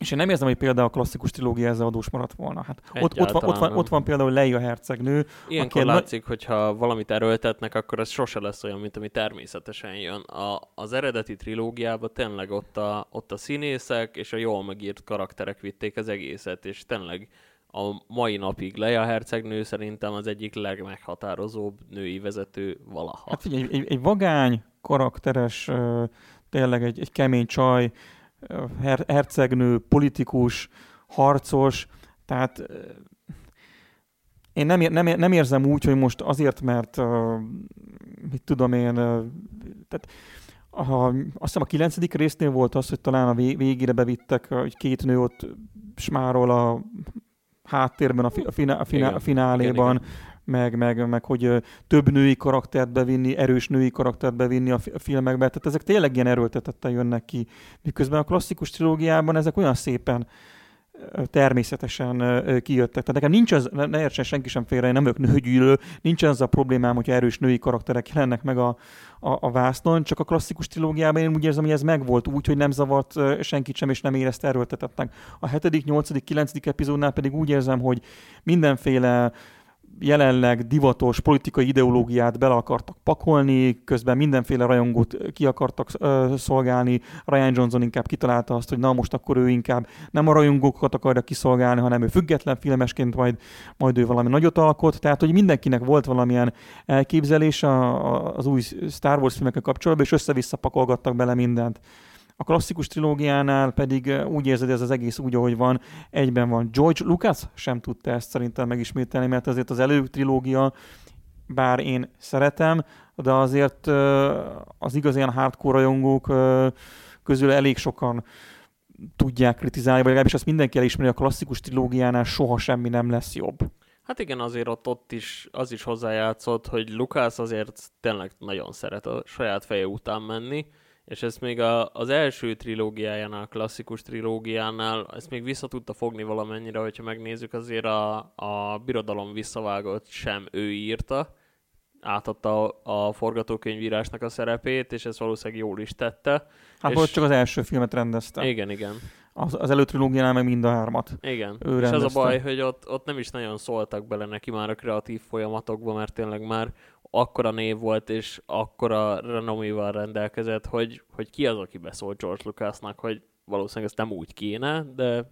és én nem érzem, hogy például a klasszikus trilógia ezzel adós maradt volna. Hát ott, ott, van, ott, van, ott van például Leia hercegnő. Ilyenkor aki látszik, na... hogyha valamit erőltetnek, akkor ez sose lesz olyan, mint ami természetesen jön. A, az eredeti trilógiában tényleg ott a, ott a színészek és a jól megírt karakterek vitték az egészet, és tényleg a mai napig Leia hercegnő szerintem az egyik legmeghatározóbb női vezető valaha. Hát figyelj, egy, egy, egy vagány, karakteres, tényleg egy, egy kemény csaj, her- hercegnő, politikus, harcos, tehát én nem, nem, nem érzem úgy, hogy most azért, mert mit tudom én, tehát a, azt hiszem a kilencedik résznél volt az, hogy talán a végére bevittek, hogy két nő ott smárol a háttérben a, fi, a, finá, a, finá, a fináléban, igen, igen meg, meg, meg hogy több női karaktert bevinni, erős női karaktert bevinni a filmekbe. Tehát ezek tényleg ilyen erőltetetten jönnek ki. Miközben a klasszikus trilógiában ezek olyan szépen természetesen kijöttek. Tehát nekem nincs az, ne értsen senki sem félre, én nem vagyok nőgyűlő, nincs az a problémám, hogy erős női karakterek jelennek meg a, a, a vásznon, csak a klasszikus trilógiában én úgy érzem, hogy ez megvolt úgy, hogy nem zavart senkit sem, és nem érezte erőltetettek. A hetedik, nyolcadik, kilencedik epizódnál pedig úgy érzem, hogy mindenféle jelenleg divatos politikai ideológiát bele akartak pakolni, közben mindenféle rajongót ki akartak ö, szolgálni. Ryan Johnson inkább kitalálta azt, hogy na most akkor ő inkább nem a rajongókat akarja kiszolgálni, hanem ő független filmesként majd, majd ő valami nagyot alkot. Tehát, hogy mindenkinek volt valamilyen elképzelés az új Star Wars filmekkel kapcsolatban, és össze-vissza pakolgattak bele mindent. A klasszikus trilógiánál pedig úgy érzed, ez az egész úgy, ahogy van, egyben van. George Lucas sem tudta ezt szerintem megismételni, mert azért az elő trilógia, bár én szeretem, de azért az igazán hardcore rajongók közül elég sokan tudják kritizálni, vagy legalábbis azt mindenki elismeri, a klasszikus trilógiánál soha semmi nem lesz jobb. Hát igen, azért ott, ott is az is hozzájátszott, hogy Lucas azért tényleg nagyon szeret a saját feje után menni, és ezt még a, az első trilógiájánál, a klasszikus trilógiánál, ezt még vissza tudta fogni valamennyire, hogyha megnézzük, azért a, a Birodalom visszavágott sem ő írta, átadta a, a forgatókönyvírásnak a szerepét, és ezt valószínűleg jól is tette. Hát és... csak az első filmet rendezte. Igen, igen. Az, az előtrilógiánál meg mind a hármat. Igen, ő és rendezte. az a baj, hogy ott, ott nem is nagyon szóltak bele neki már a kreatív folyamatokba, mert tényleg már akkora név volt, és akkora renoméval rendelkezett, hogy, hogy ki az, aki beszólt George Lucasnak, hogy valószínűleg ez nem úgy kéne, de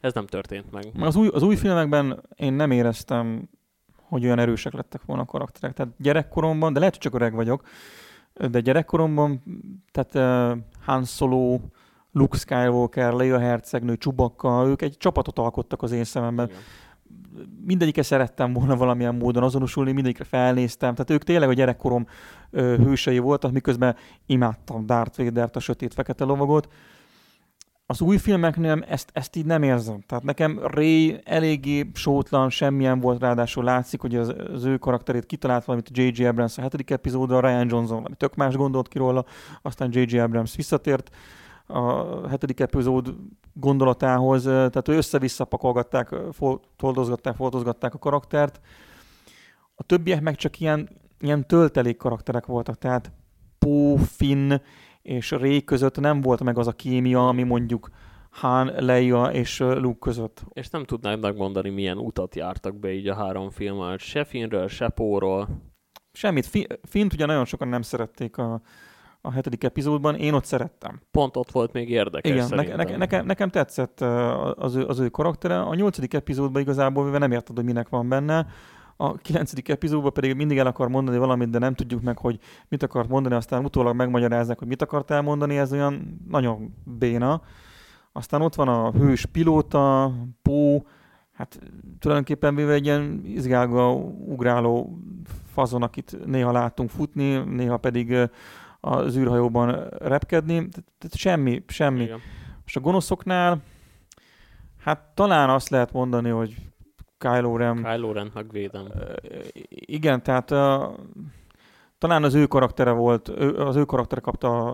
ez nem történt meg. Az új, az új filmekben én nem éreztem, hogy olyan erősek lettek volna a karakterek. Tehát gyerekkoromban, de lehet, hogy csak öreg vagyok, de gyerekkoromban, tehát uh, Han Solo, Luke Skywalker, Leia hercegnő, Csubakka, ők egy csapatot alkottak az én szememben. Igen mindegyikre szerettem volna valamilyen módon azonosulni, mindegyikre felnéztem, tehát ők tényleg a gyerekkorom ö, hősei voltak, miközben imádtam Darth Vader-t, a sötét fekete lovagot. Az új filmeknél ezt, ezt így nem érzem. Tehát nekem Ray eléggé sótlan, semmilyen volt, ráadásul látszik, hogy az, az ő karakterét kitalált valamit J.J. Abrams a hetedik epizódra, Ryan Johnson valami tök más gondolt ki róla, aztán J.J. Abrams visszatért a hetedik epizód gondolatához, tehát ő össze-vissza pakolgatták, foldozgatták, foldozgatták a karaktert, A többiek meg csak ilyen, ilyen töltelék karakterek voltak, tehát Pó, Finn és Ray között nem volt meg az a kémia, ami mondjuk Han, Leia és Luke között. És nem tudnánk megmondani, milyen utat jártak be így a három film se Finnről, se Póról. Semmit. Fint ugye nagyon sokan nem szerették a, a hetedik epizódban, én ott szerettem. Pont ott volt még érdekes Igen, ne, ne, nekem, nekem tetszett az ő, az ő karaktere. A nyolcadik epizódban igazából nem érted, hogy minek van benne. A kilencedik epizódban pedig mindig el akar mondani valamit, de nem tudjuk meg, hogy mit akart mondani, aztán utólag megmagyarázzák, hogy mit akart elmondani, ez olyan nagyon béna. Aztán ott van a hős pilóta, Pó, hát tulajdonképpen mivel egy ilyen izgálga, ugráló fazon, akit néha látunk futni, néha pedig az űrhajóban repkedni. Tehát semmi, semmi. Igen. Most a gonoszoknál, hát talán azt lehet mondani, hogy Kylo Ren... Kylo Ren megvédem. Igen, tehát talán az ő karaktere volt, az ő karaktere kapta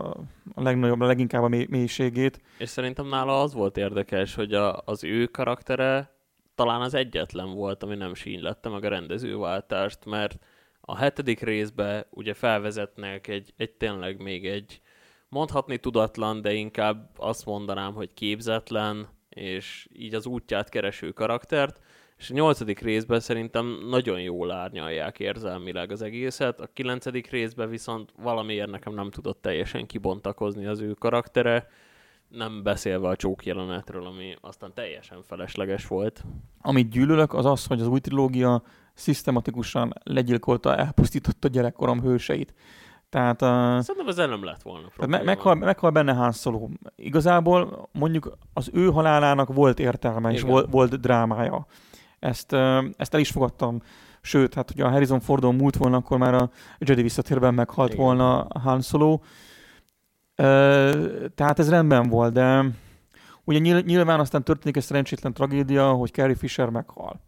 a legnagyobb, a leginkább a mélységét. És szerintem nála az volt érdekes, hogy a, az ő karaktere talán az egyetlen volt, ami nem sínylette meg a rendezőváltást, mert a hetedik részbe ugye felvezetnek egy, egy tényleg még egy mondhatni tudatlan, de inkább azt mondanám, hogy képzetlen, és így az útját kereső karaktert, és a nyolcadik részben szerintem nagyon jól árnyalják érzelmileg az egészet, a kilencedik részben viszont valamiért nekem nem tudott teljesen kibontakozni az ő karaktere, nem beszélve a csók jelenetről, ami aztán teljesen felesleges volt. Amit gyűlölök, az az, hogy az új trilógia szisztematikusan legyilkolta, elpusztította gyerekkorom hőseit. Tehát, uh, Szerintem ez nem lett volna probléma. Me- meghal, meghal benne Han Solo. Igazából mondjuk az ő halálának volt értelme, Igen. és volt, volt drámája. Ezt, uh, ezt el is fogadtam. Sőt, hát hogyha a Harrison Fordon múlt volna, akkor már a Jedi visszatérben meghalt Igen. volna Han Solo. Uh, tehát ez rendben volt, de ugye nyilván aztán történik egy szerencsétlen tragédia, hogy Carrie Fisher meghal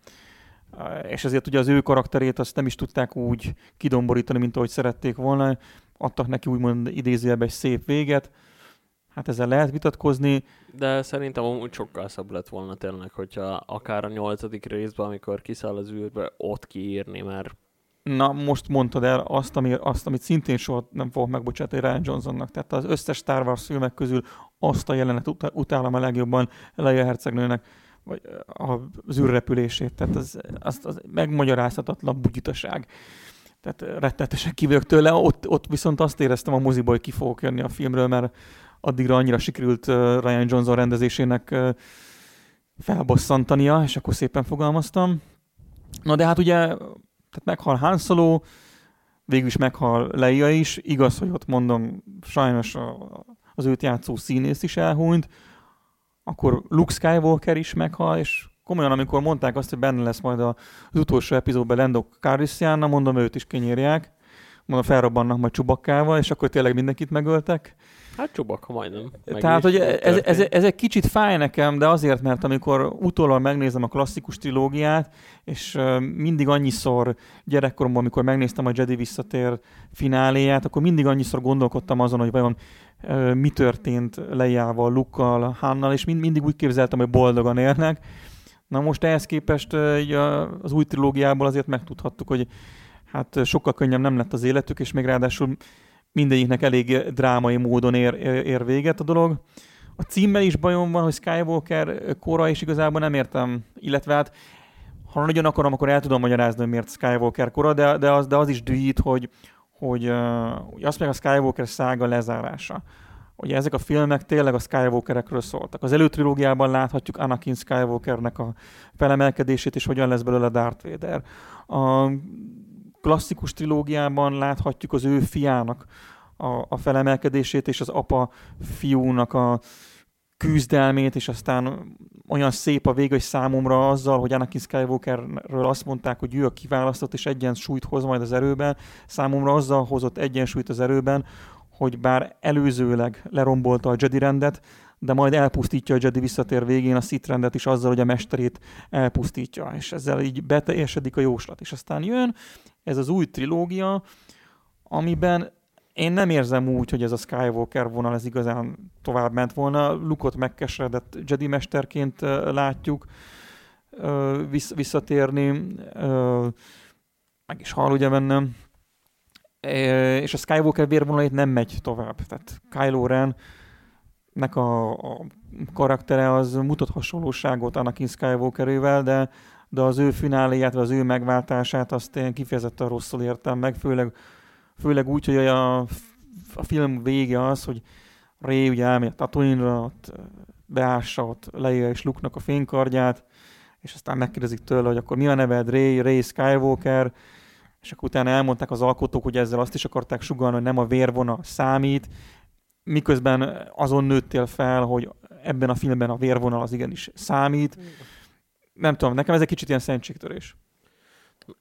és ezért ugye az ő karakterét azt nem is tudták úgy kidomborítani, mint ahogy szerették volna. Adtak neki úgymond idézőjelben egy szép véget. Hát ezzel lehet vitatkozni. De szerintem úgy sokkal szebb lett volna tényleg, hogyha akár a nyolcadik részben, amikor kiszáll az űrbe, ott kiírni, mert Na, most mondtad el azt, ami, azt amit szintén soha nem fogok megbocsátani Ryan Johnsonnak. Tehát az összes Star Wars filmek közül azt a jelenet utálom a legjobban Leia hercegnőnek vagy az űrrepülését, tehát az, az, az megmagyarázhatatlan bugyitaság. Tehát rettetesen kivők tőle, ott, ott viszont azt éreztem a moziból, hogy ki fogok jönni a filmről, mert addigra annyira sikerült Ryan Johnson rendezésének felbosszantania, és akkor szépen fogalmaztam. Na de hát ugye, tehát meghal Han Solo, végül is meghal Leia is, igaz, hogy ott mondom, sajnos az őt játszó színész is elhunyt, akkor Luke Skywalker is meghal, és komolyan, amikor mondták azt, hogy benne lesz majd az utolsó epizódban Lando Calrissian, mondom, őt is kenyérják, mondom, felrobbannak majd csubakkával, és akkor tényleg mindenkit megöltek. Hát csubakka majdnem. Meg Tehát, hogy ez, ez, ez, egy kicsit fáj nekem, de azért, mert amikor utólag megnézem a klasszikus trilógiát, és mindig annyiszor gyerekkoromban, amikor megnéztem a Jedi visszatér fináléját, akkor mindig annyiszor gondolkodtam azon, hogy vajon mi történt Leiával, Lukkal, Hannal, és mind, mindig úgy képzeltem, hogy boldogan élnek. Na most ehhez képest az új trilógiából azért megtudhattuk, hogy hát sokkal könnyebb nem lett az életük, és még ráadásul mindegyiknek elég drámai módon ér, ér véget a dolog. A címmel is bajom van, hogy Skywalker kora, és igazából nem értem, illetve hát ha nagyon akarom, akkor el tudom magyarázni, hogy miért Skywalker kora, de, de, az, de az is dühít, hogy, hogy uh, azt meg a Skywalker szága lezárása. Ugye ezek a filmek tényleg a Skywalkerekről szóltak. Az előtrilógiában láthatjuk Anakin Skywalkernek a felemelkedését, és hogyan lesz belőle Darth Vader. A klasszikus trilógiában láthatjuk az ő fiának a, a felemelkedését, és az apa fiúnak a küzdelmét, és aztán olyan szép a vége, hogy számomra azzal, hogy Anakin Skywalkerről azt mondták, hogy ő a kiválasztott, és egyensúlyt hoz majd az erőben, számomra azzal hozott egyensúlyt az erőben, hogy bár előzőleg lerombolta a Jedi rendet, de majd elpusztítja a Jedi visszatér végén a Sith rendet is azzal, hogy a mesterét elpusztítja, és ezzel így beteljesedik a jóslat. És aztán jön ez az új trilógia, amiben én nem érzem úgy, hogy ez a Skywalker vonal ez igazán tovább ment volna. Lukot megkeseredett Jedi mesterként látjuk visszatérni. meg is hal ugye bennem, és a Skywalker vérvonalait nem megy tovább. Tehát Kylo Ren nek a, a karaktere az mutat hasonlóságot Anakin Skywalkerével, de, de az ő fináléját, vagy az ő megváltását azt én kifejezetten rosszul értem meg, főleg, főleg úgy, hogy a, a film vége az, hogy Ray ugye elmegy a Tatooine-ra, beássa, ott leírja és Luke-nak a fénykardját, és aztán megkérdezik tőle, hogy akkor mi a neved, Ray, Ray Skywalker, és akkor utána elmondták az alkotók, hogy ezzel azt is akarták sugalni, hogy nem a vérvona számít, miközben azon nőttél fel, hogy ebben a filmben a vérvonal az igenis számít. Nem tudom, nekem ez egy kicsit ilyen szentségtörés.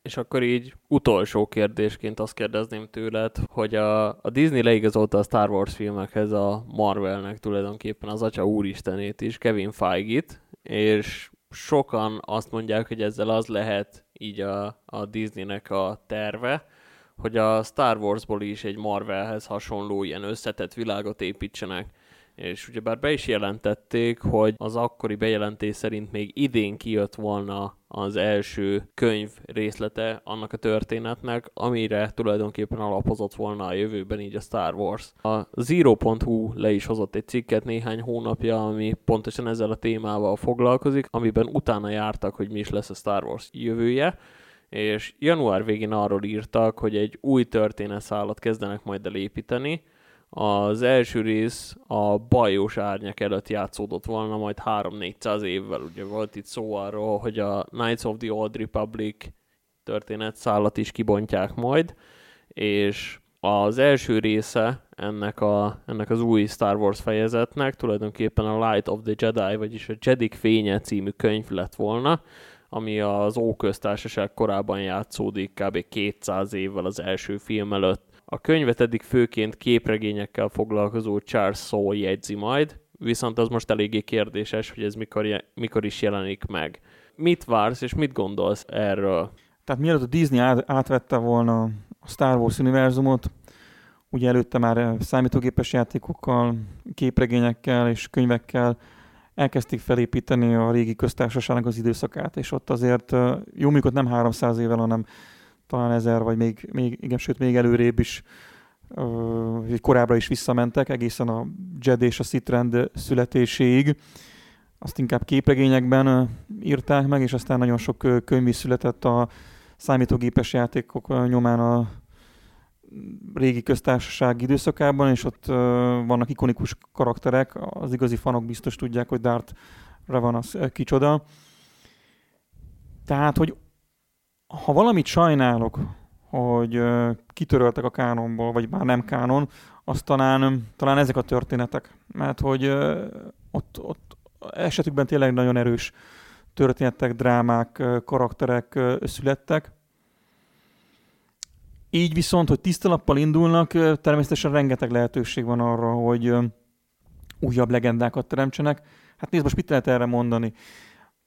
És akkor így utolsó kérdésként azt kérdezném tőled, hogy a, a Disney leigazolta a Star Wars filmekhez a Marvelnek tulajdonképpen az atya úristenét is, Kevin Feige-t, és sokan azt mondják, hogy ezzel az lehet így a, a Disneynek a terve, hogy a Star Warsból is egy Marvelhez hasonló ilyen összetett világot építsenek. És ugyebár be is jelentették, hogy az akkori bejelentés szerint még idén kijött volna az első könyv részlete annak a történetnek, amire tulajdonképpen alapozott volna a jövőben így a Star Wars. A Zero.hu le is hozott egy cikket néhány hónapja, ami pontosan ezzel a témával foglalkozik, amiben utána jártak, hogy mi is lesz a Star Wars jövője, és január végén arról írtak, hogy egy új történetszállat kezdenek majd el építeni. Az első rész a bajós árnyak előtt játszódott volna majd 3-400 évvel. Ugye volt itt szó arról, hogy a Knights of the Old Republic történetszállat is kibontják majd, és az első része ennek, a, ennek az új Star Wars fejezetnek tulajdonképpen a Light of the Jedi, vagyis a Jedik fénye című könyv lett volna, ami az Óköztársaság korában játszódik kb. 200 évvel az első film előtt. A könyvet eddig főként képregényekkel foglalkozó Charles Saul jegyzi majd, viszont az most eléggé kérdéses, hogy ez mikor, mikor is jelenik meg. Mit vársz, és mit gondolsz erről? Tehát mielőtt a Disney átvette volna a Star Wars univerzumot, ugye előtte már számítógépes játékokkal, képregényekkel és könyvekkel elkezdték felépíteni a régi köztársaságnak az időszakát, és ott azért jó, mikor nem 300 évvel, hanem talán ezer, vagy még, még igen, sőt, még előrébb is, korábbra is visszamentek, egészen a Jed és a Sith rend születéséig. Azt inkább képregényekben írták meg, és aztán nagyon sok könyv is született a számítógépes játékok nyomán a régi köztársaság időszakában, és ott uh, vannak ikonikus karakterek, az igazi fanok biztos tudják, hogy Darth Revan kicsoda. Tehát, hogy ha valamit sajnálok, hogy uh, kitöröltek a kánonból, vagy már nem kánon, az talán, talán ezek a történetek. Mert hogy uh, ott, ott esetükben tényleg nagyon erős történetek, drámák, karakterek születtek, így viszont, hogy tiszta lappal indulnak, természetesen rengeteg lehetőség van arra, hogy újabb legendákat teremtsenek. Hát nézd, most mit lehet erre mondani?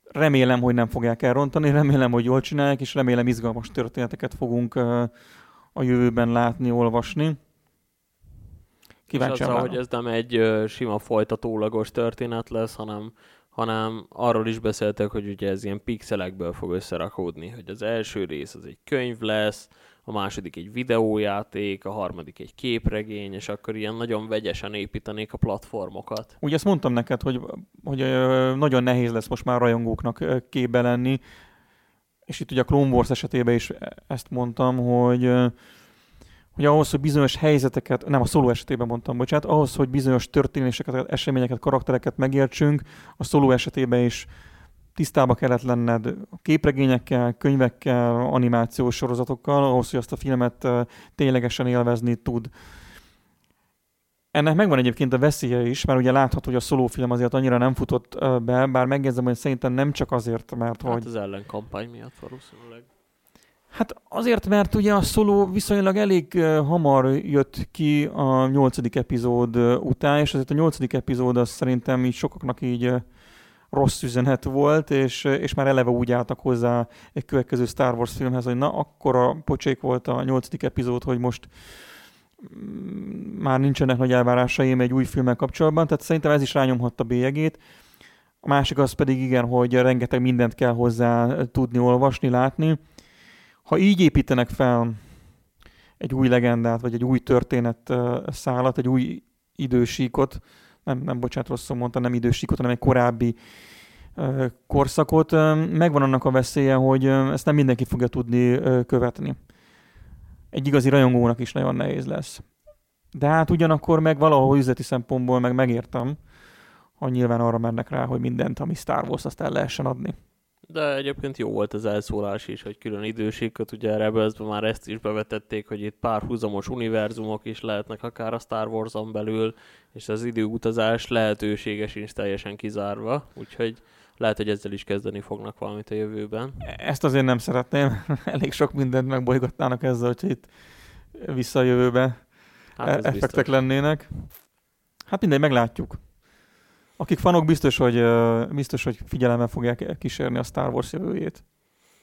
Remélem, hogy nem fogják elrontani, remélem, hogy jól csinálják, és remélem izgalmas történeteket fogunk a jövőben látni, olvasni. Kíváncsi és hogy ez nem egy sima folytatólagos történet lesz, hanem, hanem arról is beszéltek, hogy ugye ez ilyen pixelekből fog összerakódni, hogy az első rész az egy könyv lesz, a második egy videójáték, a harmadik egy képregény, és akkor ilyen nagyon vegyesen építenék a platformokat. Ugye ezt mondtam neked, hogy, hogy nagyon nehéz lesz most már rajongóknak képbe lenni, és itt ugye a Clone Wars esetében is ezt mondtam, hogy hogy ahhoz, hogy bizonyos helyzeteket, nem a szóló esetében mondtam, bocsánat, ahhoz, hogy bizonyos történéseket, eseményeket, karaktereket megértsünk, a szóló esetében is tisztába kellett lenned képregényekkel, könyvekkel, animációs sorozatokkal, ahhoz, hogy azt a filmet ténylegesen élvezni tud. Ennek megvan egyébként a veszélye is, mert ugye látható, hogy a szolófilm azért annyira nem futott be, bár megjegyzem, hogy szerintem nem csak azért, mert hát hogy... az ellenkampány miatt valószínűleg. Hát azért, mert ugye a szoló viszonylag elég hamar jött ki a nyolcadik epizód után, és azért a nyolcadik epizód az szerintem így sokaknak így rossz üzenet volt, és, és már eleve úgy álltak hozzá egy következő Star Wars filmhez, hogy na, akkor a pocsék volt a nyolcadik epizód, hogy most mm, már nincsenek nagy elvárásaim egy új filmmel kapcsolatban, tehát szerintem ez is rányomhatta bélyegét. A másik az pedig igen, hogy rengeteg mindent kell hozzá tudni, olvasni, látni. Ha így építenek fel egy új legendát, vagy egy új történet szállat, egy új idősíkot, nem, nem bocsánat, rosszul mondtam, nem idősíkot, hanem egy korábbi korszakot, megvan annak a veszélye, hogy ezt nem mindenki fogja tudni követni. Egy igazi rajongónak is nagyon nehéz lesz. De hát ugyanakkor meg valahol üzleti szempontból meg megértem, ha nyilván arra mennek rá, hogy mindent, ami Star Wars, azt el lehessen adni. De egyébként jó volt az elszólás is, hogy külön időséget, ugye rebels már ezt is bevetették, hogy itt párhuzamos univerzumok is lehetnek akár a Star Wars-on belül, és az időutazás lehetősége sincs teljesen kizárva, úgyhogy lehet, hogy ezzel is kezdeni fognak valamit a jövőben. Ezt azért nem szeretném. Elég sok mindent megbolygatnának ezzel, hogy itt vissza a jövőbe hát effektek biztos. lennének. Hát mindegy, meglátjuk. Akik fanok biztos, hogy, biztos, hogy figyelemmel fogják kísérni a Star Wars jövőjét.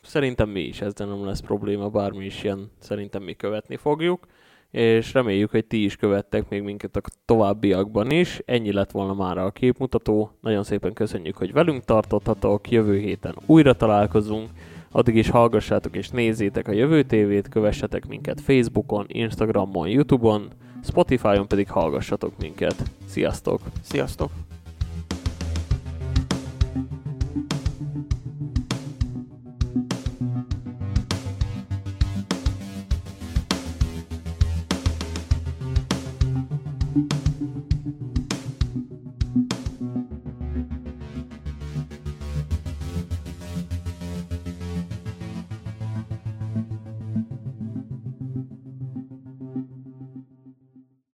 Szerintem mi is, ezzel nem lesz probléma, bármi is ilyen, szerintem mi követni fogjuk és reméljük, hogy ti is követtek még minket a továbbiakban is. Ennyi lett volna már a képmutató. Nagyon szépen köszönjük, hogy velünk tartottatok. Jövő héten újra találkozunk. Addig is hallgassátok és nézzétek a Jövő tévét, kövessetek minket Facebookon, Instagramon, Youtube-on, Spotify-on pedig hallgassatok minket. Sziasztok! Sziasztok!